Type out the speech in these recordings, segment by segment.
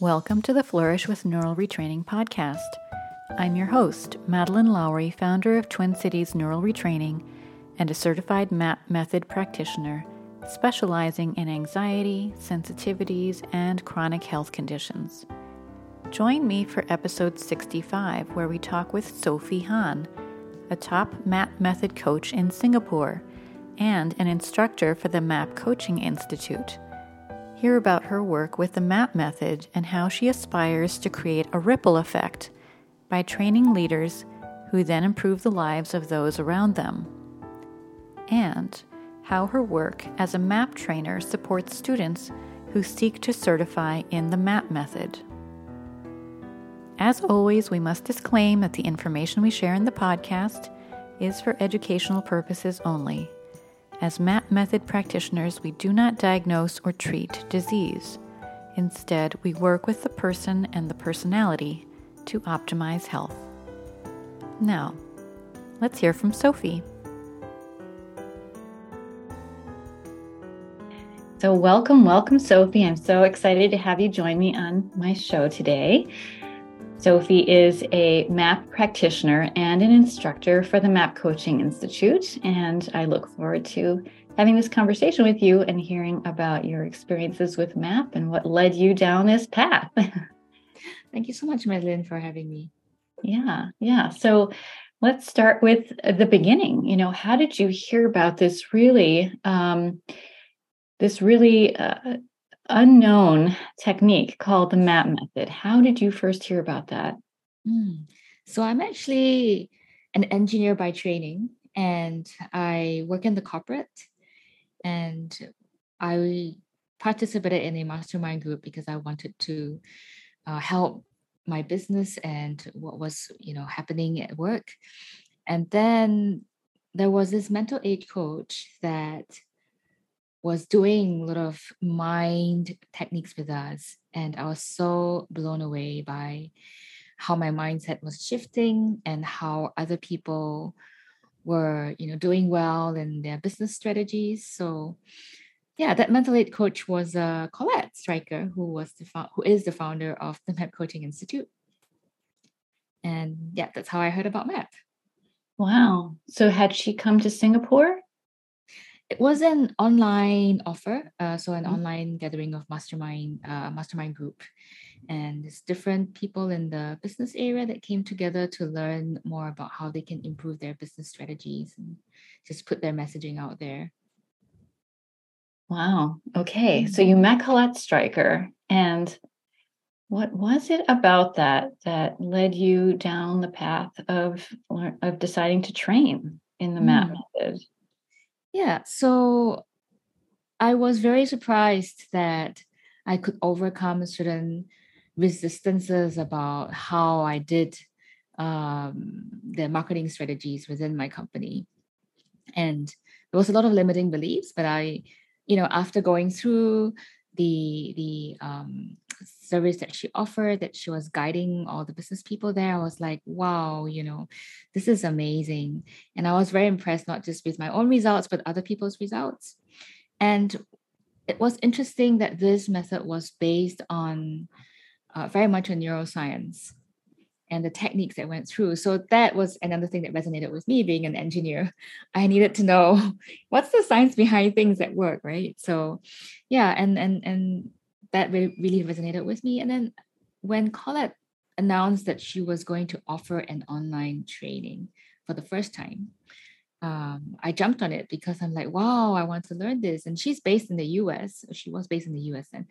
Welcome to the Flourish with Neural Retraining podcast. I'm your host, Madeline Lowry, founder of Twin Cities Neural Retraining and a certified MAP method practitioner specializing in anxiety, sensitivities, and chronic health conditions. Join me for episode 65, where we talk with Sofie Hon, a top MAP method coach in Singapore and an instructor for the MAP Coaching Institute. Hear about her work with the MAP method and how she aspires to create a ripple effect by training leaders who then improve the lives of those around them. And how her work as a MAP trainer supports students who seek to certify in the MAP method. As always, we must disclaim that the information we share in the podcast is for educational purposes only as MAP method practitioners, we do not diagnose or treat disease. Instead, we work with the person and the personality to optimize health. Now, let's hear from Sofie. So, welcome, welcome, Sofie. I'm so excited to have you join me on my show today. Sofie is a MAP practitioner and an instructor for the MAP Coaching Institute. And I look forward to having this conversation with you and hearing about your experiences with MAP and what led you down this path. Thank you so much, Madeline, for having me. Yeah, yeah. So let's start with the beginning. You know, how did you hear about this really, um, this really uh, unknown technique called the MAP method. How did you first hear about that? Mm. So, I'm actually an engineer by training and I work in the corporate and I participated in a mastermind group because I wanted to uh, help my business and what was you know happening at work and then there was this mental age coach that was doing a lot of mind techniques with us. And I was so blown away by how my mindset was shifting and how other people were, you know, doing well in their business strategies. So yeah, that mental aid coach was uh, Colette Streicher, who was the fo- who is the founder of the MAP Coaching Institute. And yeah, that's how I heard about MAP. Wow. So had she come to Singapore? it was an online offer uh, so an mm-hmm. online gathering of mastermind uh, mastermind group and it's different people in the business area that came together to learn more about how they can improve their business strategies and just put their messaging out there wow okay so you met colette streicher and what was it about that that led you down the path of of deciding to train in the MAP mm. method yeah. So I was very surprised that I could overcome certain resistances about how I did um, the marketing strategies within my company. And there was a lot of limiting beliefs, but I, you know, after going through the the um, service that she offered that she was guiding all the business people there i was like wow you know this is amazing. And i was very impressed not just with my own results but other people's results. And it was interesting that this method was based on uh, very much on neuroscience and the techniques that went through. So that was another thing that resonated with me being an engineer. I needed to know what's the science behind things that work, right? So yeah, and and and that really, really resonated with me. And then when Colette announced that she was going to offer an online training for the first time, um, I jumped on it because I'm like, wow, I want to learn this. And she's based in the US. She was based in the US then.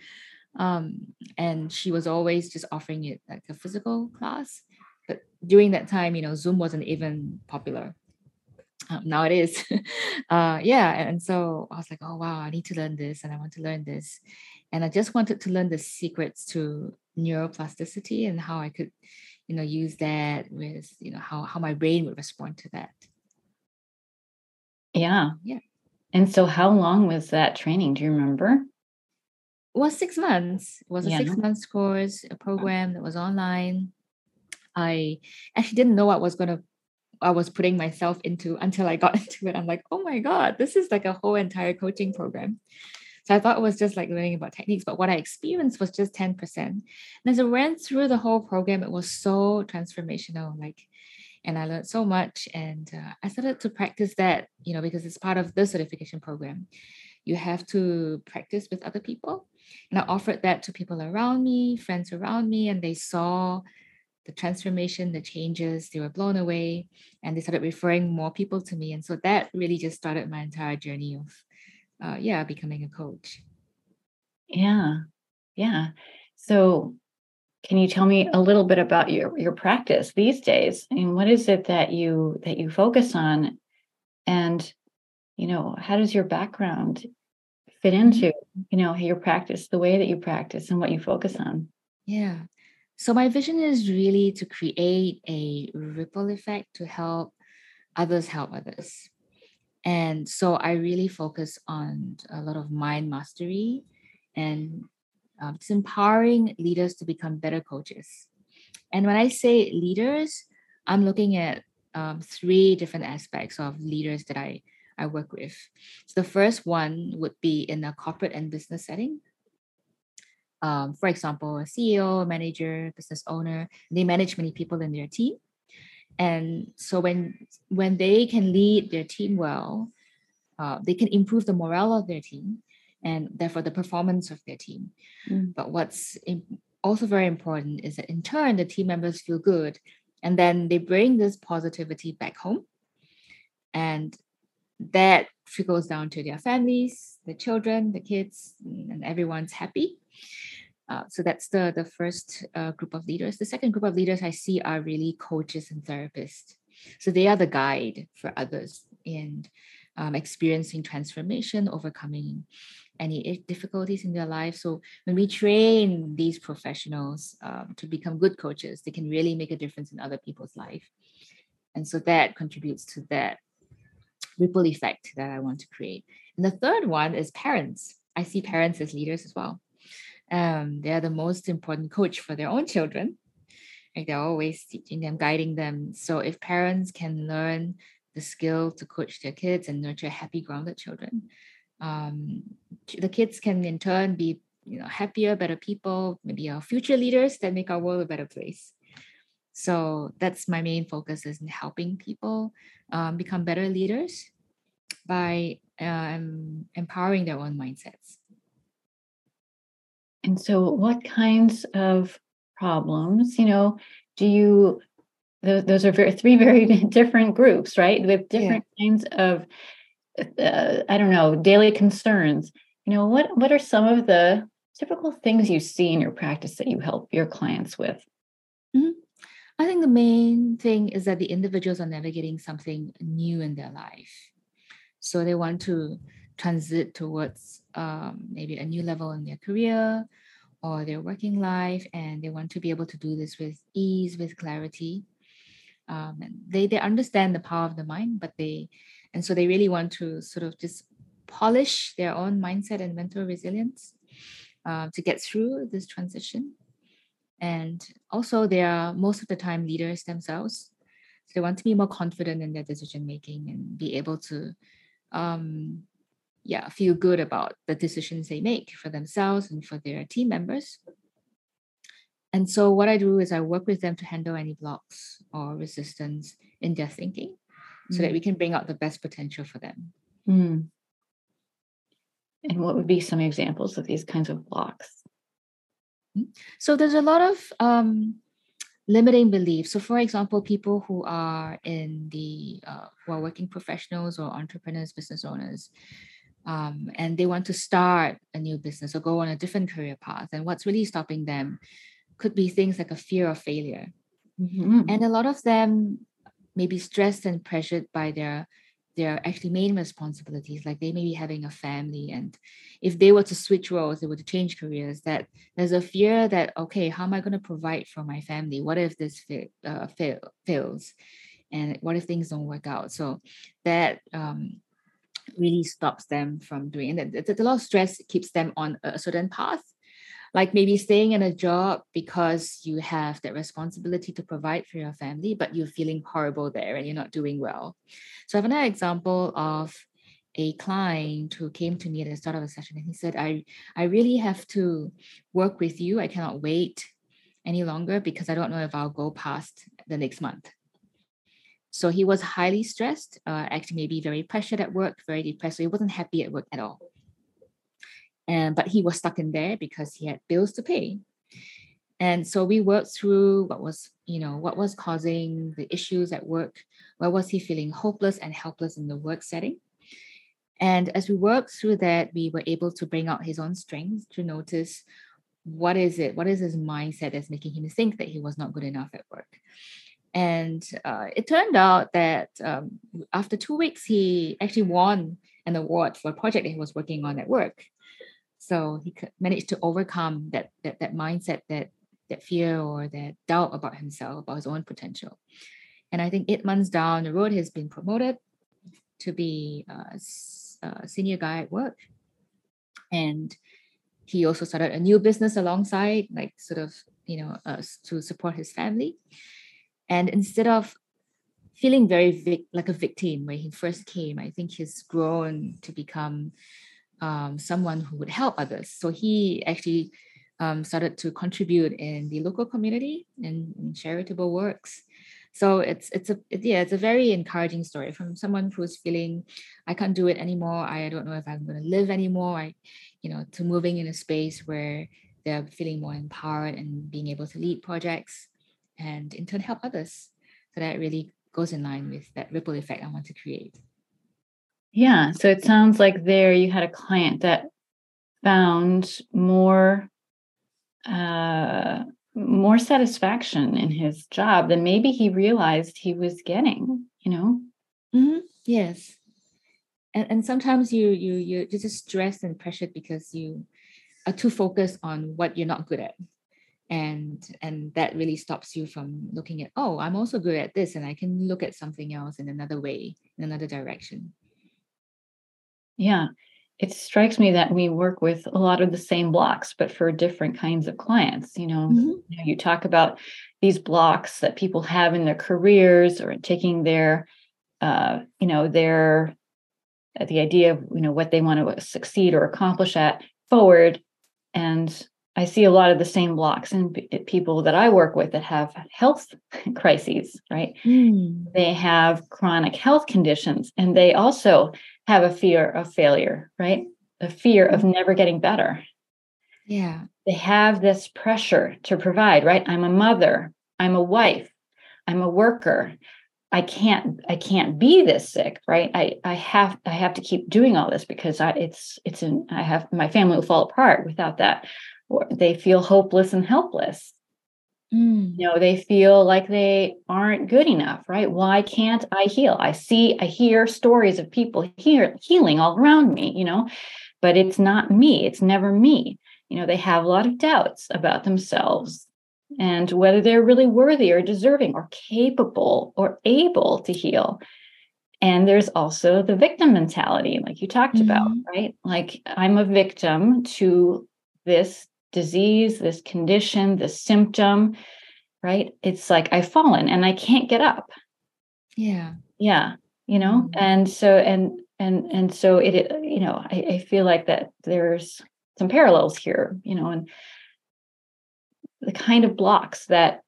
Um, and she was always just offering it like a physical class. But during that time, you know, Zoom wasn't even popular. Um, now it is. uh, yeah. And so I was like, oh, wow, I need to learn this and I want to learn this. And I just wanted to learn the secrets to neuroplasticity and how I could you know use that with you know how how my brain would respond to that yeah yeah and so how long was that training do you remember was six months it was a yeah. six months course a program that was online i actually didn't know what was going to I was putting myself into until I got into it. I'm like, oh my God, this is like a whole entire coaching program. So I thought it was just like learning about techniques, but what I experienced was just 10%. And as I went through the whole program, it was so transformational. Like, and I learned so much. And uh, I started to practice that, you know, because it's part of the certification program. You have to practice with other people. And I offered that to people around me, friends around me, and they saw the transformation, the changes, they were blown away and they started referring more people to me. And so that really just started my entire journey of uh, yeah, becoming a coach. Yeah. Yeah. So can you tell me a little bit about your your practice these days and what is it that you that you focus on and you know how does your background fit mm-hmm. into you know your practice the way that you practice and what you focus on yeah so my vision is really to create a ripple effect to help others help others and so I really focus on a lot of mind mastery and um, just empowering leaders to become better coaches. And when I say leaders, I'm looking at um, three different aspects of leaders that I, I work with. So the first one would be in a corporate and business setting. Um, for example, a CEO, a manager, business owner, they manage many people in their team and so when when they can lead their team well uh, they can improve the morale of their team and therefore the performance of their team mm. but what's also very important is that in turn the team members feel good and then they bring this positivity back home and that trickles down to their families the children the kids and everyone's happy uh, so that's the the first uh, group of leaders. The second group of leaders I see are really coaches and therapists. So they are the guide for others in um, experiencing transformation, overcoming any difficulties in their life. So when we train these professionals um, to become good coaches, they can really make a difference in other people's life. And so that contributes to that ripple effect that I want to create. And the third one is parents. I see parents as leaders as well um, they are the most important coach for their own children. Like they're always teaching them, guiding them. So if parents can learn the skill to coach their kids and nurture happy, grounded children, um, the kids can in turn be you know happier, better people, maybe our future leaders that make our world a better place. So that's my main focus is in helping people um, become better leaders by um, empowering their own mindsets. And so, what kinds of problems, you know, do you? Those those are very, three very different groups, right? With different yeah. kinds of, uh, I don't know, daily concerns. You know, what what are some of the typical things you see in your practice that you help your clients with? I think the main thing is that the individuals are navigating something new in their life. So they want to transit towards um, maybe a new level in their career or their working life, and they want to be able to do this with ease, with clarity. Um, they they understand the power of the mind, but they and so they really want to sort of just polish their own mindset and mental resilience uh, to get through this transition. And also, they are most of the time leaders themselves. So they want to be more confident in their decision making and be able to um, yeah feel good about the decisions they make for themselves and for their team members and so what i do is i work with them to handle any blocks or resistance in their thinking so that we mm. can bring out the best potential for them mm. and what would be some examples of these kinds of blocks mm. So there's a lot of um, limiting beliefs so for example people who are in the uh, who are working professionals or entrepreneurs business owners um, and they want to start a new business or go on a different career path. And what's really stopping them could be things like a fear of failure. Mm-hmm. And a lot of them may be stressed and pressured by their their actually main responsibilities like they may be having a family and if they were to switch roles they were to change careers that there's a fear that okay how am i going to provide for my family? What if this uh, fail, fails? And what if things don't work out? So that um, really stops them from doing it there's a lot of stress keeps them on a certain path like maybe staying in a job because you have that responsibility to provide for your family, but you're feeling horrible there and you're not doing well. So I have another example of a client who came to me at the start of a session and he said, I, I really have to work with you. I cannot wait any longer because I don't know if I'll go past the next month. So he was highly stressed, uh, actually maybe very pressured at work, very depressed. So he wasn't happy at work at all and but he was stuck in there because he had bills to pay. And so we worked through what was you know what was causing the issues at work where was he feeling hopeless and helpless in the work setting. And as we worked through that we were able to bring out his own strengths to notice what is it what is his mindset that's making him think that he was not good enough at work. And uh, it turned out that um, after two weeks he actually won an award for a project that he was working on at work so he managed to overcome that that that mindset that that fear or that doubt about himself about his own potential. And i think eight months down the road he's been promoted to be a, a senior guy at work. And he also started a new business alongside like sort of you know uh, to support his family. And instead of feeling very vic- like a victim when he first came i think he's grown to become um, someone who would help others. So he actually um, started to contribute in the local community and charitable works. So it's it's a it, yeah it's a very encouraging story from someone who's feeling I can't do it anymore. I don't know if I'm going to live anymore. I, you know, to moving in a space where they're feeling more empowered and being able to lead projects and in turn help others. So that really goes in line with that ripple effect I want to create. Yeah. So it sounds like there you had a client that found more uh more satisfaction in his job than maybe he realized he was getting, you know? Mm-hmm. Yes. And and sometimes you you you you're just stressed and pressured because you are too focused on what you're not good at and and that really stops you from looking at oh i'm also good at this and i can look at something else in another way in another direction yeah. It strikes me that we work with a lot of the same blocks, but for different kinds of clients. You know, mm-hmm. you, talk about these blocks that people have in their careers or taking their, uh, you know, their, uh, the idea of, you know, what they want to succeed or accomplish at forward. And I see a lot of the same blocks in people that I work with that have health crises, right? Mm. They have chronic health conditions and they also have a fear of failure, right? A fear of mm. never getting better. Yeah. They have this pressure to provide, right? I'm a mother, I'm a wife, I'm a worker. I can't I can't be this sick, right? I I have I have to keep doing all this because I it's it's an I have my family will fall apart without that or they feel hopeless and helpless. Mm. You know, they feel like they aren't good enough, right? Why can't I heal? I see, I hear stories of people here healing all around me, you know, but it's not me. It's never me. You know, they have a lot of doubts about themselves and whether they're really worthy or deserving or capable or able to heal. And there's also the victim mentality, like you talked mm-hmm. about, right? Like I'm a victim to this disease, this condition, this symptom, right? It's like I've fallen and I can't get up. Yeah. Yeah. You know, mm-hmm. and so and and and so it, you know, I, I feel like that there's some parallels here, you know, and the kind of blocks that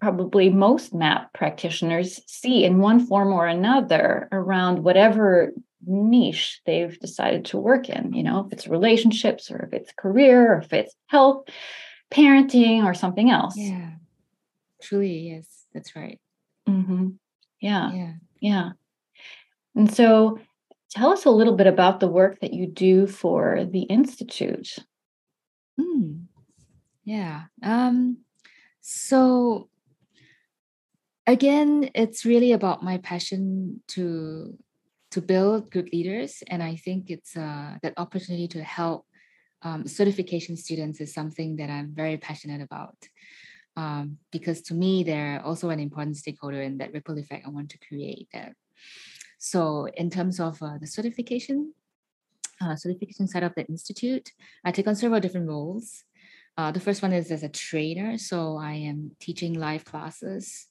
probably most MAP practitioners see in one form or another around whatever niche they've decided to work in you know if it's relationships or if it's career or if it's health parenting or something else. Yeah. Truly yes that's right. Mm-hmm. yeah. Yeah. Yeah. And so tell us a little bit about the work that you do for the institute. Mm. yeah. Um so again it's really about my passion to to build good leaders. And I think it's uh, that opportunity to help um, certification students is something that I'm very passionate about. Um, because to me, they're also an important stakeholder in that ripple effect I want to create there. So in terms of uh, the certification, uh, certification side of the institute, I take on several different roles. Uh, the first one is as a trainer. So I am teaching live classes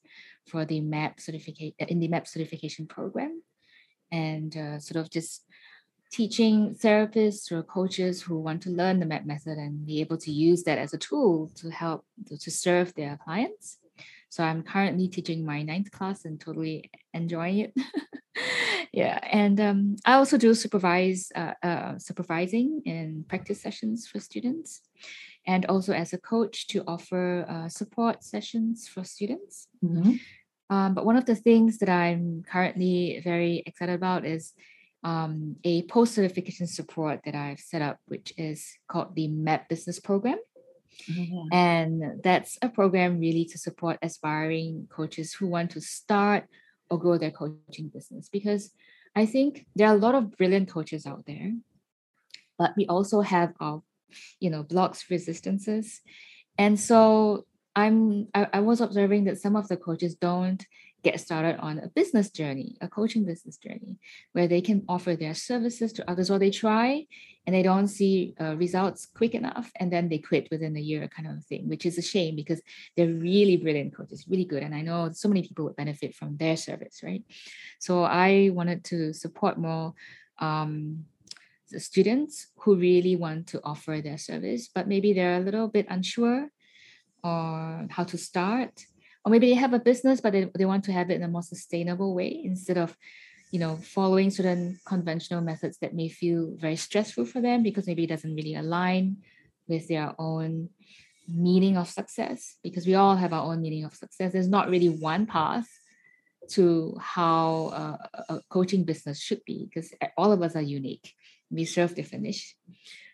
for the MAP certificate in the MAP certification program, and uh, sort of just teaching therapists or coaches who want to learn the MAP method and be able to use that as a tool to help to serve their clients. So I'm currently teaching my ninth class and totally enjoying it. yeah, and um, I also do supervise uh, uh, supervising in practice sessions for students, and also as a coach to offer uh, support sessions for students. Mm-hmm. Um, but one of the things that I'm currently very excited about is um, a post certification support that I've set up, which is called the MAP Business Program. Mm-hmm. And that's a program really to support aspiring coaches who want to start or grow their coaching business. Because I think there are a lot of brilliant coaches out there, but we also have our, you know, blocks, resistances. And so I'm I, I was observing that some of the coaches don't get started on a business journey, a coaching business journey, where they can offer their services to others, or they try and they don't see uh, results quick enough, and then they quit within a year, kind of thing, which is a shame because they're really brilliant coaches, really good, and I know so many people would benefit from their service, right? So I wanted to support more um, students who really want to offer their service, but maybe they're a little bit unsure or how to start. Or maybe they have a business but they, they want to have it in a more sustainable way instead of you know following certain conventional methods that may feel very stressful for them because maybe it doesn't really align with their own meaning of success. Because we all have our own meaning of success. There's not really one path to how a, a coaching business should be because all of us are unique. We serve different niche.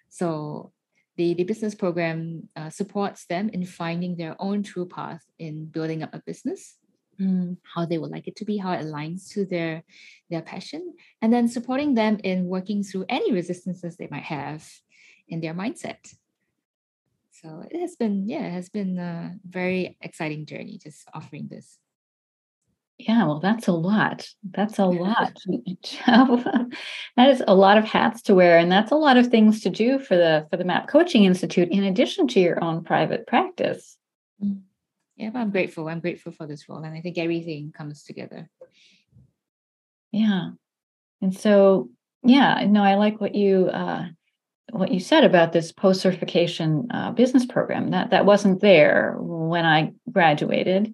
So the, the business program uh, supports them in finding their own true path in building up a business mm. how they would like it to be how it aligns to their their passion and then supporting them in working through any resistances they might have in their mindset so it has been yeah it has been a very exciting journey just offering this yeah, well, that's a lot. That's a lot. that is a lot of hats to wear, and that's a lot of things to do for the for the MAP Coaching Institute, in addition to your own private practice. Mm. Yeah, but I'm grateful. I'm grateful for this role, and I think everything comes together. Yeah, and so yeah, no, I like what you uh, what you said about this post certification uh, business program. That that wasn't there when I graduated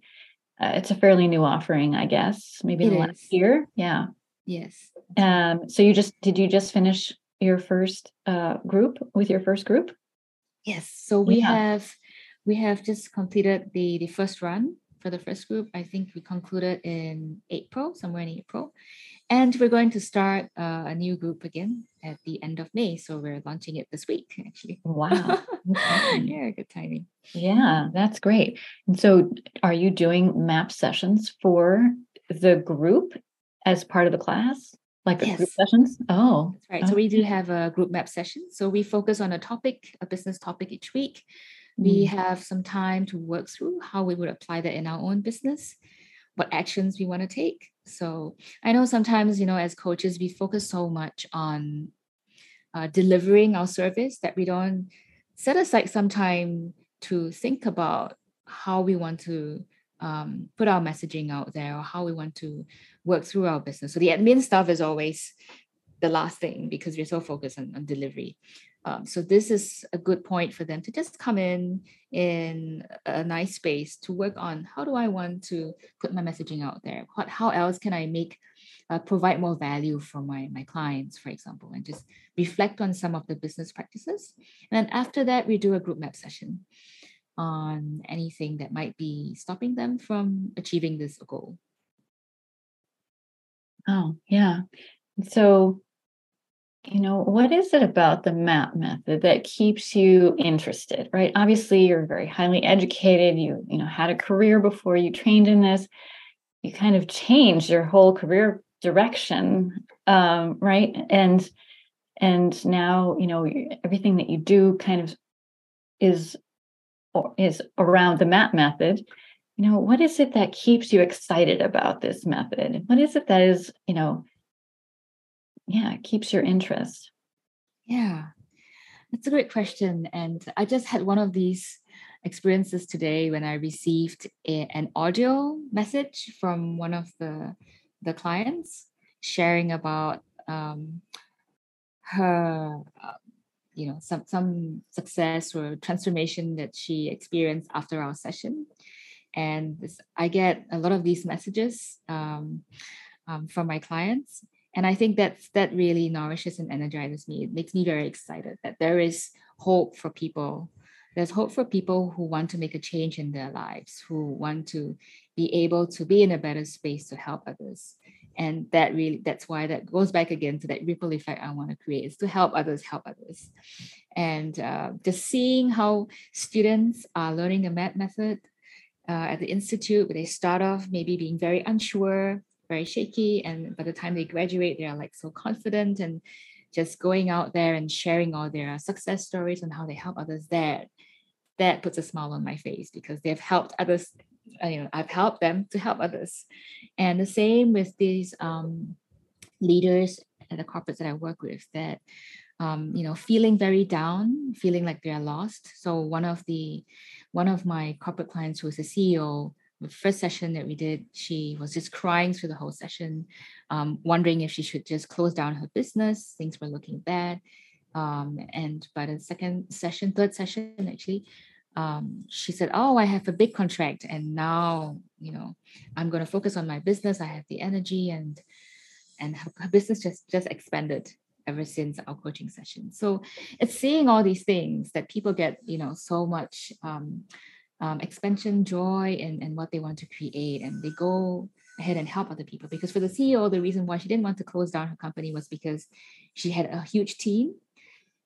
uh, it's a fairly new offering, I guess, maybe the last year. Yeah. Yes. Um, so you just did you just finish your first uh, group with your first group? Yes. So we yeah. have we have just completed the the first run for the first group. I think we concluded in April, somewhere in April. And we're going to start uh, a new group again at the end of May. So we're launching it this week, actually. Wow. yeah, good timing. Yeah, that's great. And so are you doing map sessions for the group as part of the class? Like yes. group sessions? Oh. That's right. Okay. So we do have a group map session. So we focus on a topic, a business topic each week. We mm. have some time to work through how we would apply that in our own business, what actions we want to take so I know sometimes, you know, as coaches, we focus so much on uh, delivering our service that we don't set aside some time to think about how we want to um, put our messaging out there or how we want to work through our business. So the admin stuff is always the last thing because we're so focused on, on delivery. Um, so this is a good point for them to just come in in a nice space to work on how do I want to put my messaging out there? What how else can I make uh, provide more value for my my clients, for example, and just reflect on some of the business practices. And then after that, we do a group map session on anything that might be stopping them from achieving this goal. Oh yeah. So you know what is it about the map method that keeps you interested right? Obviously you're very highly educated. You you know had a career before you trained in this. You kind of changed your whole career direction um, right? And and now you know everything that you do kind of is is around the map method. You know what is it that keeps you excited about this method? What is it that is you know yeah it keeps your interest. Yeah. That's a great question and i just had one of these experiences today when i received a, an audio message from one of the the clients sharing about um, her uh, you know some some success or transformation that she experienced after our session. And this, i get a lot of these messages um, um, from my clients and i think that that really nourishes and energizes me. It makes me very excited that there is hope for people. There's hope for people who want to make a change in their lives who want to be able to be in a better space to help others. And that really that's why that goes back again to that ripple effect i want to create is to help others help others. And uh, just seeing how students are learning the map method uh, at the institute where they start off maybe being very unsure very shaky and by the time they graduate they are like so confident and just going out there and sharing all their success stories and how they help others there that puts a smile on my face because they've helped others uh, you know i've helped them to help others. And the same with these um, leaders at the corporates that i work with that um, you know feeling very down feeling like they're lost. So one of the one of my corporate clients who was a ceo the first session that we did she was just crying through the whole session um, wondering if she should just close down her business things were looking bad um, and by the second session third session actually um, she said, "Oh, I have a big contract, and now you know I'm going to focus on my business. I have the energy, and and her, her business just just expanded ever since our coaching session. So it's seeing all these things that people get, you know, so much um, um, expansion, joy, and and what they want to create, and they go ahead and help other people. Because for the CEO, the reason why she didn't want to close down her company was because she had a huge team,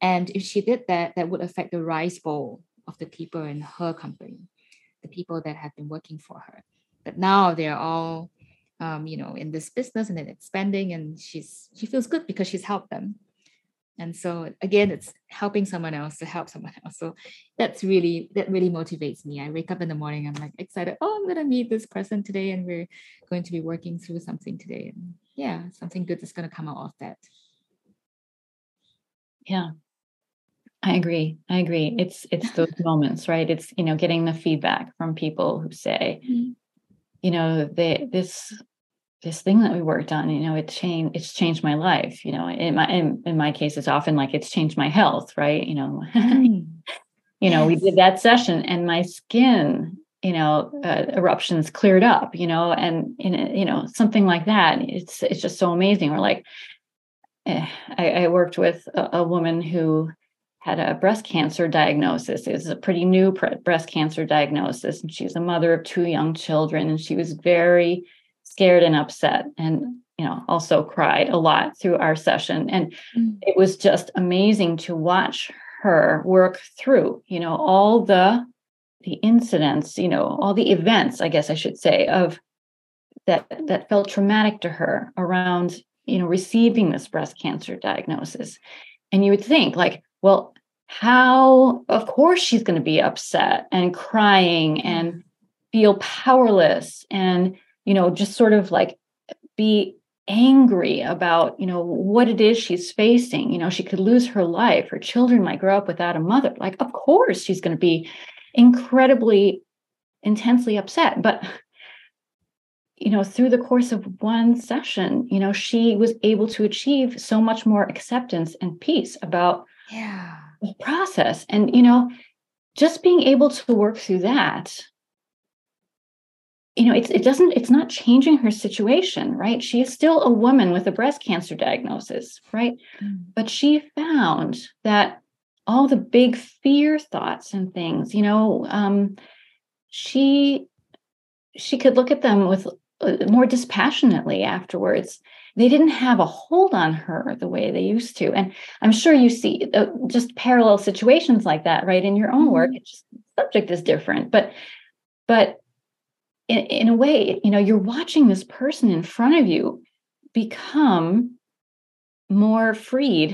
and if she did that, that would affect the rice bowl of the people in her company, the people that have been working for her. But now they're all, um, you know, in this business and then expanding, and she's she feels good because she's helped them. And so again, it's helping someone else to help someone else. So that's really that really motivates me. I wake up in the morning, I'm like excited. Oh, I'm gonna meet this person today, and we're going to be working through something today. And yeah, something good is gonna come out of that. Yeah, I agree. I agree. It's it's those moments, right? It's you know getting the feedback from people who say, mm-hmm. you know, they this this thing that we worked on, you know, it changed it's changed my life. You know, in my in, in my case, it's often like it's changed my health, right? You know, mm. you know, yes. we did that session and my skin, you know, uh, eruptions cleared up, you know, and in you know something like that. It's it's just so amazing. We're like, eh, I, I worked with a, a woman who had a breast cancer diagnosis. It was a pretty new breast cancer diagnosis. And she's a mother of two young children. And she was very scared and upset and, you know, also cried a lot through our session. And mm. it was just amazing to watch her work through, you know, all the the incidents, you know, all the events, I guess I should say, of that that felt traumatic to her around, you know, receiving this breast cancer diagnosis. And you would think like, well, how, of course, she's going to be upset and crying and mm-hmm. feel powerless and, you know, just sort of like be angry about, you know, what it is she's facing. You know, she could lose her life. Her children might grow up without a mother. Like, of course, she's going to be incredibly, intensely upset. But you know through the course of one session you know she was able to achieve so much more acceptance and peace about yeah the process and you know just being able to work through that you know it's, it doesn't it's not changing her situation right? She is still a woman with a breast cancer diagnosis right? Mm. but she found that all the big fear thoughts and things you know um, she she could look at them with uh, more dispassionately afterwards. They didn't have a hold on her the way they used to. And i'm sure you see uh, just parallel situations like that right? In your own work mm-hmm. it's just subject is different. But but in, in a way you know you're watching this person in front of you become more freed,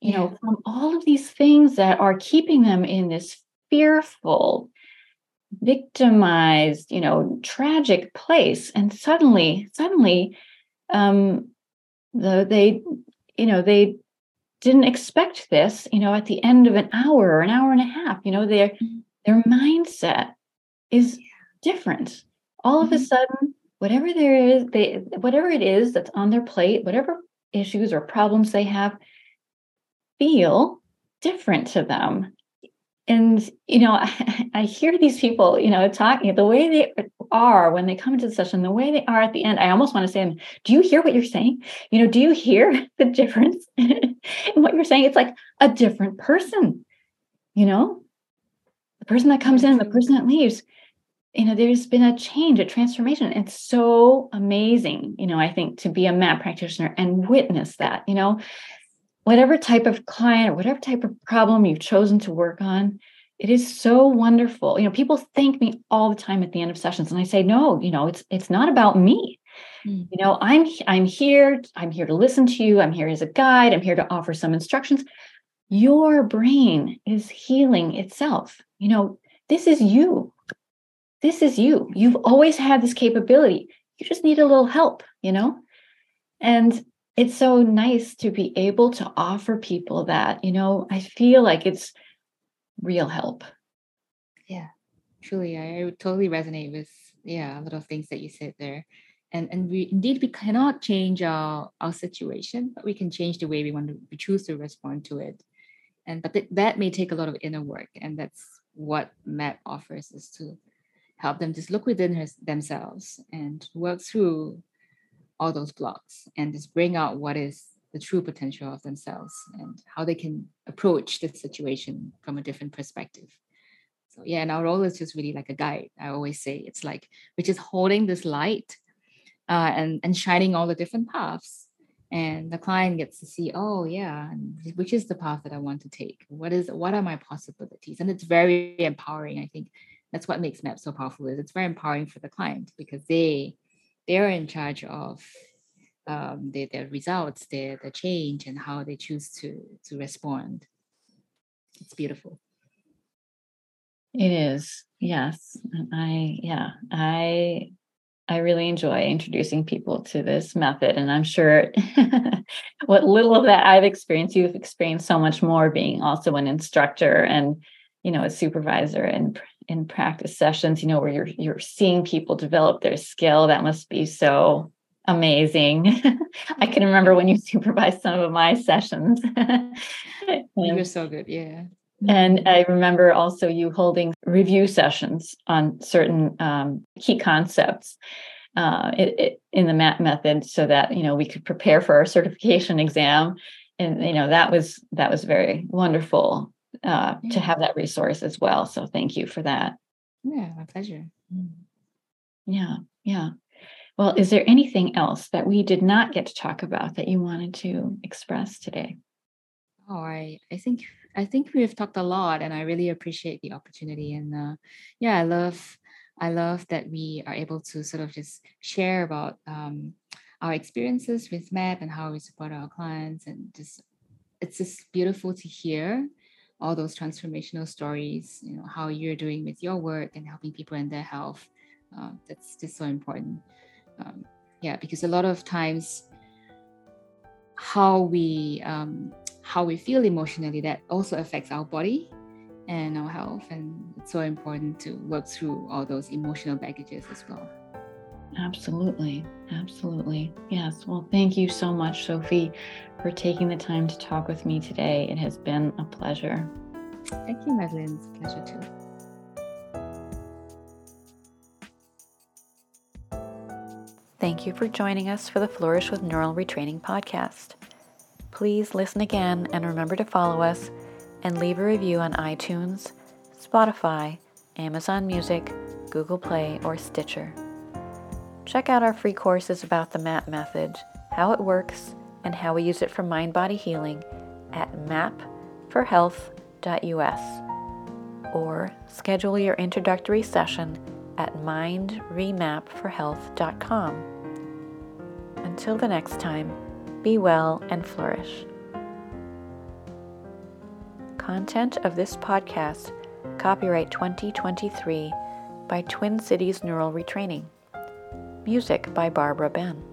you yeah. know, from all of these things that are keeping them in this fearful, victimized, you know, tragic place. And suddenly, suddenly, um, the, they, you know, they didn't expect this, you know, at the end of an hour or an hour and a half, you know, their mm-hmm. their mindset is different. All of mm-hmm. a sudden, whatever there is, they whatever it is that's on their plate, whatever issues or problems they have, feel different to them. And you know I, I, hear these people you know talking the way they are when they come into the session the way they are at the end i almost want to say do you hear what you're saying? You know do you hear the difference in what you're saying? It's like a different person you know? The person that comes in the person that leaves you know there's been a change a transformation it's so amazing you know i think to be a map practitioner and witness that you know whatever type of client or whatever type of problem you've chosen to work on, it is so wonderful. You know, people thank me all the time at the end of sessions, and I say, no, you know, it's it's not about me. Mm. You know, I'm I'm here. I'm here to listen to you. I'm here as a guide. I'm here to offer some instructions. Your brain is healing itself. You know, this is you. This is you. You've always had this capability. You just need a little help. You know, and it's so nice to be able to offer people that you know i feel like it's real help yeah truly i, totally resonate with yeah a lot of things that you said there and and we indeed we cannot change our our situation but we can change the way we want to we choose to respond to it and but th- that may take a lot of inner work and that's what map offers is to help them just look within themselves and work through all those blocks and just bring out what is the true potential of themselves and how they can approach the situation from a different perspective. So yeah, and our role is just really like a guide. I always say it's like we're just holding this light uh, and and shining all the different paths, and the client gets to see, oh yeah, which is the path that I want to take. What is what are my possibilities? And it's very empowering. I think that's what makes MAP so powerful. Is it's very empowering for the client because they they're in charge of um, their, their results, their, their change, and how they choose to to respond. It's beautiful. It is, yes. I yeah, I I really enjoy introducing people to this method, and I'm sure what little of that I've experienced, you've experienced so much more being also an instructor and you know a supervisor and in practice sessions, you know, where you're you're seeing people develop their skill. That must be so amazing. I can remember when you supervised some of my sessions. You're so good, yeah. And I remember also you holding review sessions on certain um, key concepts uh, it, it, in the MAP method, so that you know we could prepare for our certification exam. And you know that was that was very wonderful uh, yeah. to have that resource as well. So thank you for that. Yeah, my pleasure. Mm. Yeah, yeah. Well, is there anything else that we did not get to talk about that you wanted to express today? Oh, I I think I think we've talked a lot, and I really appreciate the opportunity. And uh, yeah, I love I love that we are able to sort of just share about um, our experiences with MAP and how we support our clients, and just it's just beautiful to hear all those transformational stories, you know, how you're doing with your work and helping people in their health. Uh, that's just so important. Um, yeah, because a lot of times how we um, how we feel emotionally that also affects our body and our health, and it's so important to work through all those emotional baggages as well. Absolutely. Absolutely. Yes. Well, thank you so much, Sofie, for taking the time to talk with me today. It has been a pleasure. Thank you, Madeline. It's a pleasure too. Thank you for joining us for the Flourish with Neural Retraining podcast. Please listen again and remember to follow us and leave a review on iTunes, Spotify, Amazon Music, Google Play, or Stitcher. Check out our free courses about the MAP method, how it works, and how we use it for mind body healing at mapforhealth.us or schedule your introductory session at mindremapforhealth.com. Until the next time, be well and flourish. Content of this podcast, copyright 2023 by Twin Cities Neural Retraining. Music by Barbara Ben.